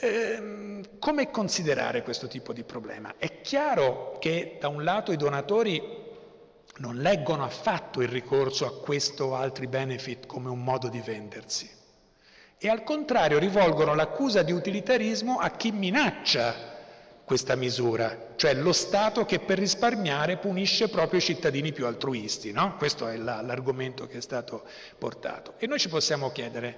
Ehm, come considerare questo tipo di problema? È chiaro che da un lato i donatori non leggono affatto il ricorso a questo o altri benefit come un modo di vendersi e al contrario rivolgono l'accusa di utilitarismo a chi minaccia questa misura, cioè lo Stato che per risparmiare punisce proprio i cittadini più altruisti. No? Questo è l'argomento che è stato portato. E noi ci possiamo chiedere,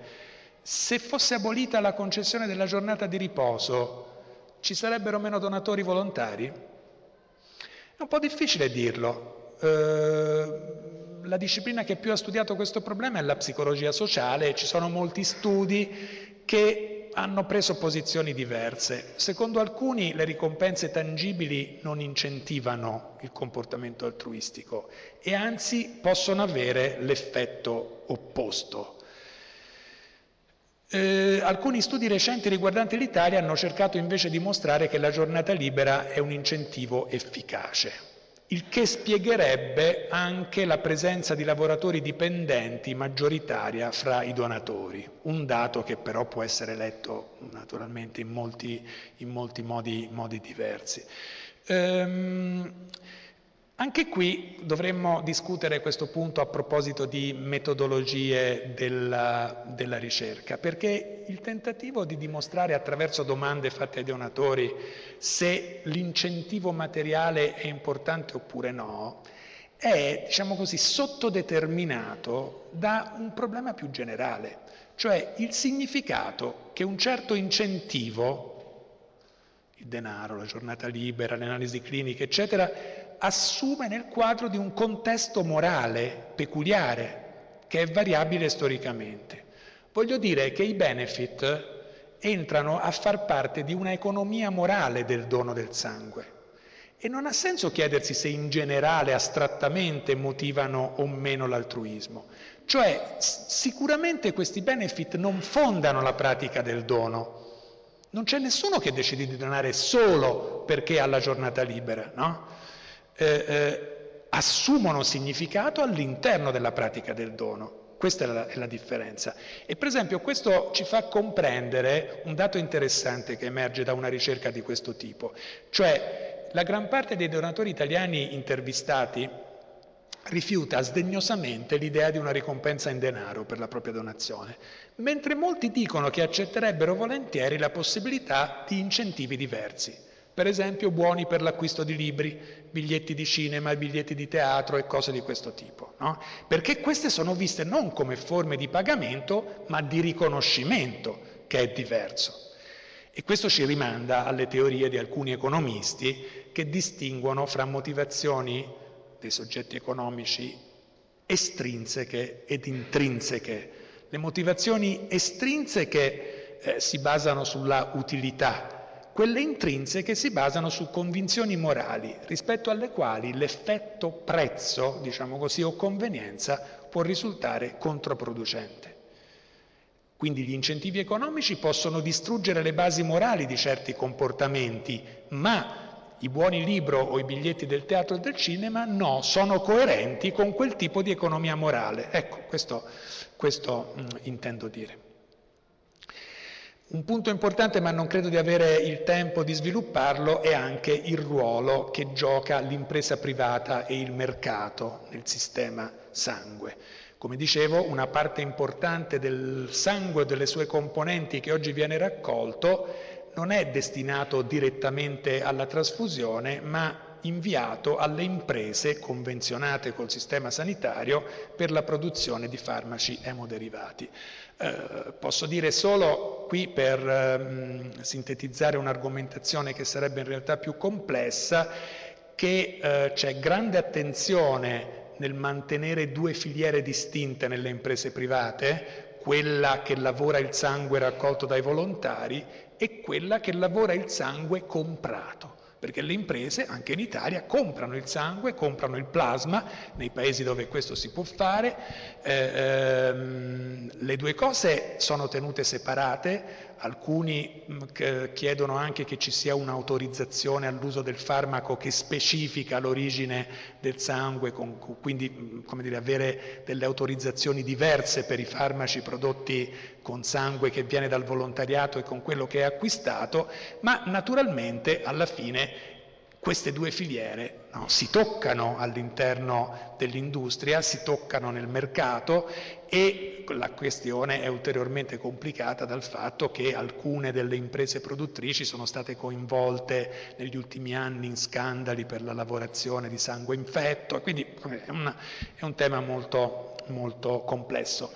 se fosse abolita la concessione della giornata di riposo, ci sarebbero meno donatori volontari? È un po' difficile dirlo. Eh, la disciplina che più ha studiato questo problema è la psicologia sociale, ci sono molti studi che hanno preso posizioni diverse. Secondo alcuni le ricompense tangibili non incentivano il comportamento altruistico e anzi possono avere l'effetto opposto. Eh, alcuni studi recenti riguardanti l'Italia hanno cercato invece di mostrare che la giornata libera è un incentivo efficace, il che spiegherebbe anche la presenza di lavoratori dipendenti maggioritaria fra i donatori, un dato che però può essere letto naturalmente in molti, in molti modi, modi, diversi. Ehm, anche qui dovremmo discutere questo punto a proposito di metodologie della, della, ricerca, perché il tentativo di dimostrare attraverso domande fatte ai donatori se l'incentivo materiale è importante oppure no, è, diciamo così, sottodeterminato da un problema più generale, cioè il significato che un certo incentivo, il denaro, la giornata libera, le analisi cliniche, eccetera, assume nel quadro di un contesto morale peculiare che è variabile storicamente. Voglio dire che i benefit entrano a far parte di una economia morale del dono del sangue e non ha senso chiedersi se in generale, astrattamente, motivano o meno l'altruismo. Cioè, sicuramente questi benefit non fondano la pratica del dono. Non c'è nessuno che decide di donare solo perché ha la giornata libera, no? Eh, eh, assumono significato all'interno della pratica del dono. Questa è la, è la, differenza. E per esempio questo ci fa comprendere un dato interessante che emerge da una ricerca di questo tipo, cioè la gran parte dei donatori italiani intervistati rifiuta sdegnosamente l'idea di una ricompensa in denaro per la propria donazione, mentre molti dicono che accetterebbero volentieri la possibilità di incentivi diversi per esempio buoni per l'acquisto di libri, biglietti di cinema, biglietti di teatro e cose di questo tipo, no? perché queste sono viste non come forme di pagamento, ma di riconoscimento, che è diverso. E questo ci rimanda alle teorie di alcuni economisti che distinguono fra motivazioni dei soggetti economici estrinseche ed intrinseche. Le motivazioni estrinseche eh, si basano sulla utilità, quelle intrinseche si basano su convinzioni morali rispetto alle quali l'effetto prezzo, diciamo così, o convenienza può risultare controproducente. Quindi gli incentivi economici possono distruggere le basi morali di certi comportamenti, ma i buoni libro o i biglietti del teatro e del cinema no, sono coerenti con quel tipo di economia morale. Ecco, questo, questo mh, mm, intendo dire. Un punto importante, ma non credo di avere il tempo di svilupparlo, è anche il ruolo che gioca l'impresa privata e il mercato nel sistema sangue. Come dicevo, una parte importante del sangue e delle sue componenti che oggi viene raccolto non è destinato direttamente alla trasfusione, ma inviato alle imprese convenzionate col sistema sanitario per la produzione di farmaci emoderivati. Eh, posso dire solo qui per ehm, sintetizzare un'argomentazione che sarebbe in realtà più complessa che eh, c'è grande attenzione nel mantenere due filiere distinte nelle imprese private, quella che lavora il sangue raccolto dai volontari e quella che lavora il sangue comprato perché le imprese anche in Italia comprano il sangue, comprano il plasma, nei paesi dove questo si può fare, eh, ehm, le due cose sono tenute separate, alcuni mm, chiedono anche che ci sia un'autorizzazione all'uso del farmaco che specifica l'origine del sangue, quindi mm, dire, avere delle autorizzazioni diverse per i farmaci prodotti con sangue che viene dal volontariato e con quello che è acquistato, ma naturalmente alla fine queste due filiere no, si toccano all'interno dell'industria, si toccano nel mercato e la questione è ulteriormente complicata dal fatto che alcune delle imprese produttrici sono state coinvolte negli ultimi anni in scandali per la lavorazione di sangue infetto, quindi è, una, è un tema molto, molto complesso.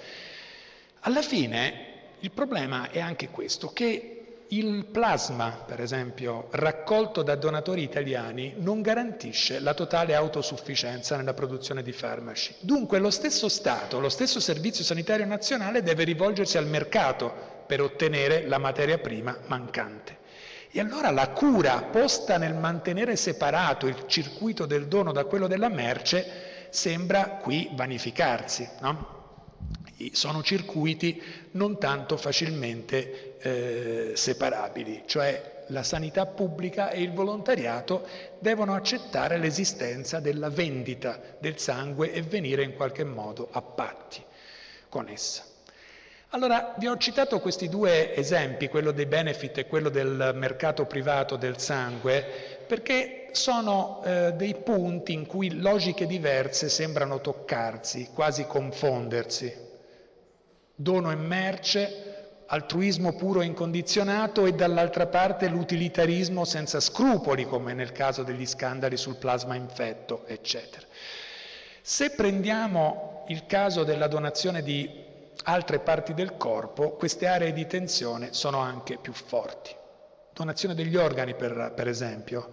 Alla fine il problema è anche questo, che il plasma, per esempio, raccolto da donatori italiani non garantisce la totale autosufficienza nella produzione di farmaci. Dunque lo stesso Stato, lo stesso Servizio Sanitario Nazionale deve rivolgersi al mercato per ottenere la materia prima mancante. E allora la cura posta nel mantenere separato il circuito del dono da quello della merce sembra qui vanificarsi. No? Sono circuiti non tanto facilmente eh, separabili, cioè la sanità pubblica e il volontariato devono accettare l'esistenza della vendita del sangue e venire in qualche modo a patti con essa. Allora, vi ho citato questi due esempi, quello dei benefit e quello del mercato privato del sangue, perché sono eh, dei punti in cui logiche diverse sembrano toccarsi, quasi confondersi dono e merce, altruismo puro e incondizionato e dall'altra parte l'utilitarismo senza scrupoli, come nel caso degli scandali sul plasma infetto, eccetera. Se prendiamo il caso della donazione di altre parti del corpo, queste aree di tensione sono anche più forti. Donazione degli organi, per, per esempio,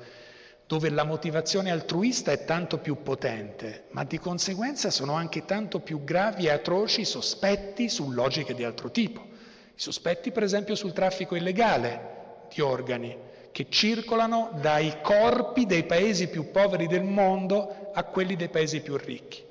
dove la motivazione altruista è tanto più potente, ma di conseguenza sono anche tanto più gravi e atroci i sospetti su logiche di altro tipo. I sospetti per esempio sul traffico illegale di organi che circolano dai corpi dei paesi più poveri del mondo a quelli dei paesi più ricchi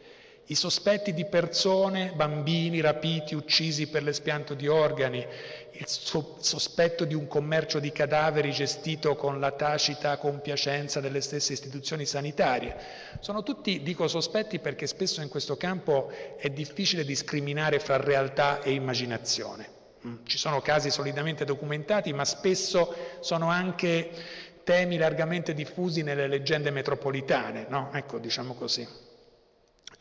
i sospetti di persone, bambini rapiti, uccisi per l'espianto di organi, il so- sospetto di un commercio di cadaveri gestito con la tacita compiacenza delle stesse istituzioni sanitarie. Sono tutti, dico sospetti perché spesso in questo campo è difficile discriminare fra realtà e immaginazione. Mm, ci sono casi solidamente documentati, ma spesso sono anche temi largamente diffusi nelle leggende metropolitane, no? Ecco, diciamo così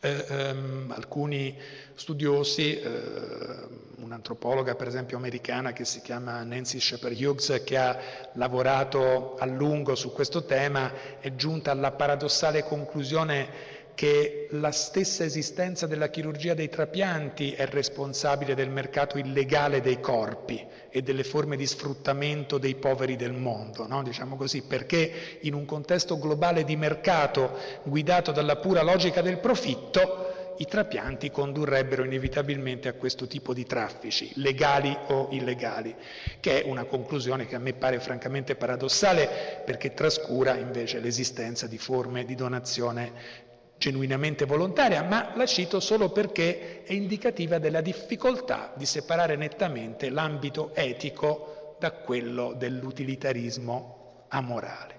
eh, ehm, alcuni studiosi, eh, un'antropologa per esempio americana che si chiama Nancy Shepard Hughes, che ha lavorato a lungo su questo tema, è giunta alla paradossale conclusione che la stessa esistenza della chirurgia dei trapianti è responsabile del mercato illegale dei corpi e delle forme di sfruttamento dei poveri del mondo, no? diciamo così, perché in un contesto globale di mercato guidato dalla pura logica del profitto, i trapianti condurrebbero inevitabilmente a questo tipo di traffici, legali o illegali, che è una conclusione che a me pare francamente paradossale perché trascura invece l'esistenza di forme di donazione genuinamente volontaria, ma la cito solo perché è indicativa della difficoltà di separare nettamente l'ambito etico da quello dell'utilitarismo amorale.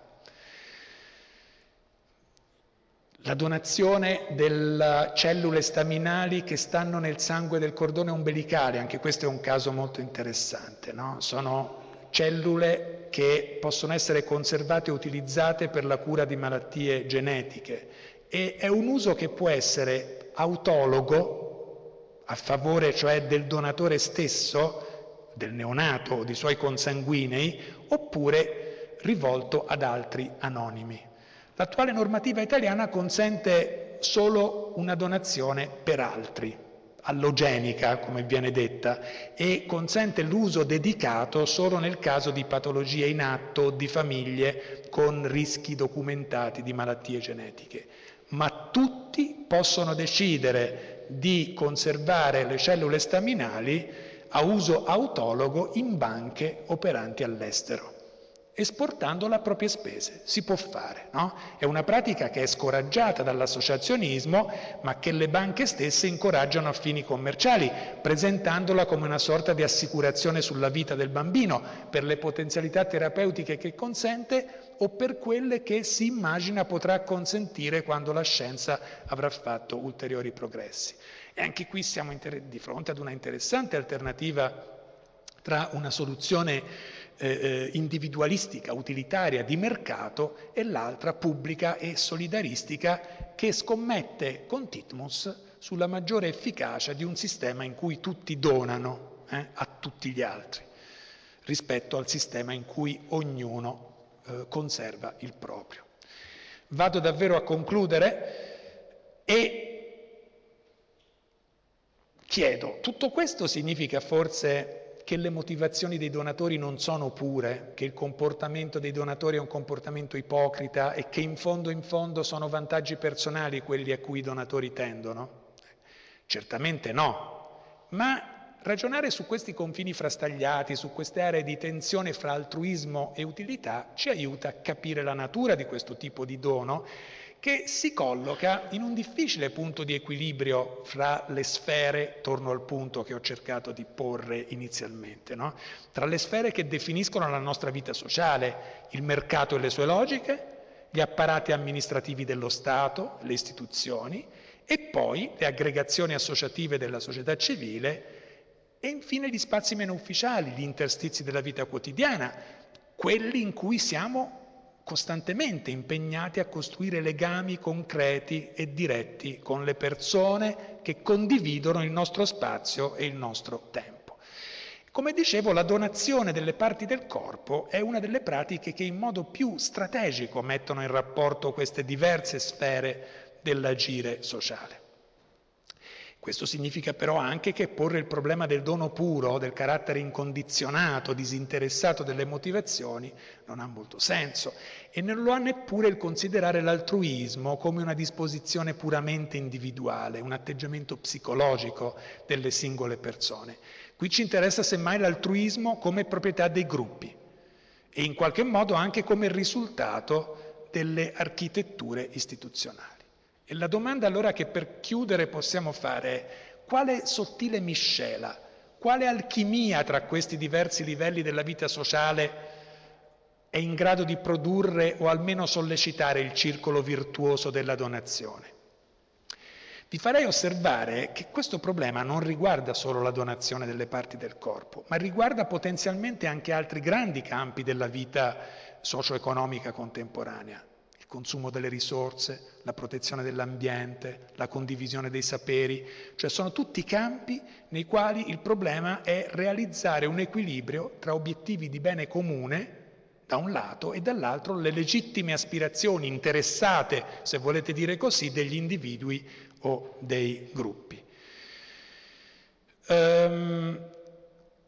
La donazione delle cellule staminali che stanno nel sangue del cordone ombelicale, anche questo è un caso molto interessante, no? sono cellule che possono essere conservate e utilizzate per la cura di malattie genetiche e è un uso che può essere autologo, a favore cioè del donatore stesso, del neonato o di suoi consanguinei, oppure rivolto ad altri anonimi. L'attuale normativa italiana consente solo una donazione per altri, allogenica come viene detta, e consente l'uso dedicato solo nel caso di patologie in atto o di famiglie con rischi documentati di malattie genetiche. Ma tutti possono decidere di conservare le cellule staminali a uso autologo in banche operanti all'estero esportandola a proprie spese. Si può fare, no? È una pratica che è scoraggiata dall'associazionismo, ma che le banche stesse incoraggiano a fini commerciali, presentandola come una sorta di assicurazione sulla vita del bambino, per le potenzialità terapeutiche che consente o per quelle che si immagina potrà consentire quando la scienza avrà fatto ulteriori progressi. E anche qui siamo di fronte ad una interessante alternativa tra una soluzione eh, eh, individualistica, utilitaria, di mercato e l'altra pubblica e solidaristica che scommette con Titmus sulla maggiore efficacia di un sistema in cui tutti donano eh, a tutti gli altri rispetto al sistema in cui ognuno conserva il proprio. Vado davvero a concludere e chiedo, tutto questo significa forse che le motivazioni dei donatori non sono pure, che il comportamento dei donatori è un comportamento ipocrita e che in fondo in fondo sono vantaggi personali quelli a cui i donatori tendono? Certamente no, ma ragionare su questi confini frastagliati, su queste aree di tensione fra altruismo e utilità ci aiuta a capire la natura di questo tipo di dono che si colloca in un difficile punto di equilibrio fra le sfere, torno al punto che ho cercato di porre inizialmente, no? tra le sfere che definiscono la nostra vita sociale, il mercato e le sue logiche, gli apparati amministrativi dello Stato, le istituzioni e poi le aggregazioni associative della società civile e infine gli spazi meno ufficiali, gli interstizi della vita quotidiana, quelli in cui siamo costantemente impegnati a costruire legami concreti e diretti con le persone che condividono il nostro spazio e il nostro tempo. Come dicevo, la donazione delle parti del corpo è una delle pratiche che in modo più strategico mettono in rapporto queste diverse sfere dell'agire sociale. Questo significa però anche che porre il problema del dono puro, del carattere incondizionato, disinteressato delle motivazioni, non ha molto senso e non lo ha neppure il considerare l'altruismo come una disposizione puramente individuale, un atteggiamento psicologico delle singole persone. Qui ci interessa semmai l'altruismo come proprietà dei gruppi e in qualche modo anche come risultato delle architetture istituzionali. E la domanda allora che per chiudere possiamo fare è quale sottile miscela, quale alchimia tra questi diversi livelli della vita sociale è in grado di produrre o almeno sollecitare il circolo virtuoso della donazione? Vi farei osservare che questo problema non riguarda solo la donazione delle parti del corpo, ma riguarda potenzialmente anche altri grandi campi della vita socio-economica contemporanea il consumo delle risorse, la protezione dell'ambiente, la condivisione dei saperi, cioè sono tutti campi nei quali il problema è realizzare un equilibrio tra obiettivi di bene comune da un lato e dall'altro le legittime aspirazioni interessate, se volete dire così, degli individui o dei gruppi. Um,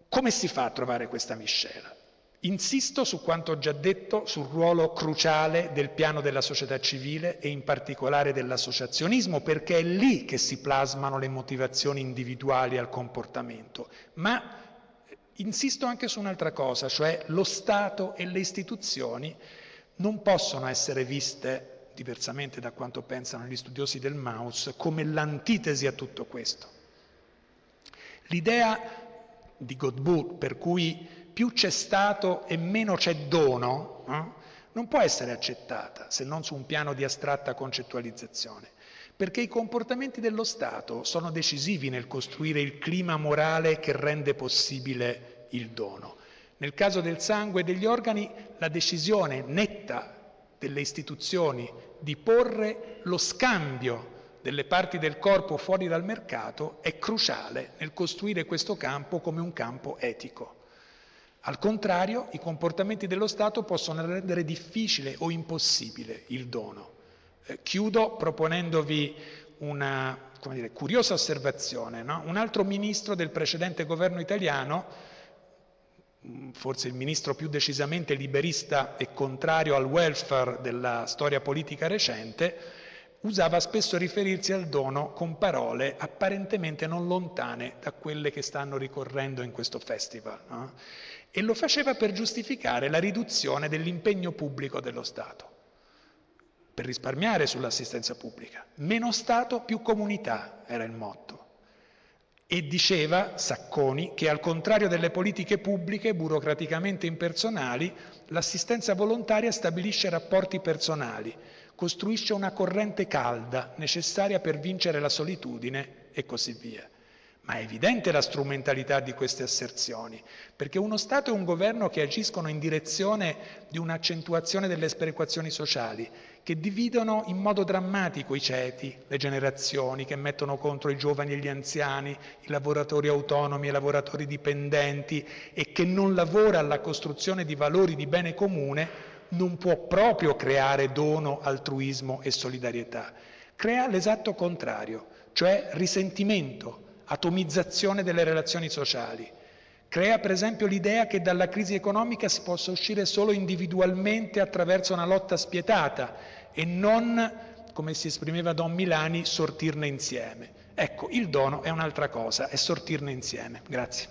come si fa a trovare questa miscela? Insisto su quanto ho già detto sul ruolo cruciale del piano della società civile e in particolare dell'associazionismo, perché è lì che si plasmano le motivazioni individuali al comportamento. Ma insisto anche su un'altra cosa, cioè lo Stato e le istituzioni non possono essere viste, diversamente da quanto pensano gli studiosi del Maus, come l'antitesi a tutto questo. L'idea di Godbout per cui più c'è Stato e meno c'è dono, eh? non può essere accettata se non su un piano di astratta concettualizzazione, perché i comportamenti dello Stato sono decisivi nel costruire il clima morale che rende possibile il dono. Nel caso del sangue e degli organi, la decisione netta delle istituzioni di porre lo scambio delle parti del corpo fuori dal mercato è cruciale nel costruire questo campo come un campo etico. Al contrario, i comportamenti dello Stato possono rendere difficile o impossibile il dono. Eh, chiudo proponendovi una dire, curiosa osservazione. No? Un altro ministro del precedente governo italiano, mm, forse il ministro più decisamente liberista e contrario al welfare della storia politica recente, usava spesso riferirsi al dono con parole apparentemente non lontane da quelle che stanno ricorrendo in questo festival. No? E lo faceva per giustificare la riduzione dell'impegno pubblico dello Stato, per risparmiare sull'assistenza pubblica. Meno Stato, più comunità era il motto. E diceva Sacconi che al contrario delle politiche pubbliche burocraticamente impersonali, l'assistenza volontaria stabilisce rapporti personali, costruisce una corrente calda necessaria per vincere la solitudine e così via. Ma è evidente la strumentalità di queste asserzioni, perché uno Stato e un governo che agiscono in direzione di un'accentuazione delle sperequazioni sociali, che dividono in modo drammatico i ceti, le generazioni, che mettono contro i giovani e gli anziani, i lavoratori autonomi e i lavoratori dipendenti e che non lavora alla costruzione di valori di bene comune, non può proprio creare dono, altruismo e solidarietà. Crea l'esatto contrario, cioè risentimento, atomizzazione delle relazioni sociali. Crea per esempio l'idea che dalla crisi economica si possa uscire solo individualmente attraverso una lotta spietata e non, come si esprimeva Don Milani, sortirne insieme. Ecco, il dono è un'altra cosa, è sortirne insieme. Grazie.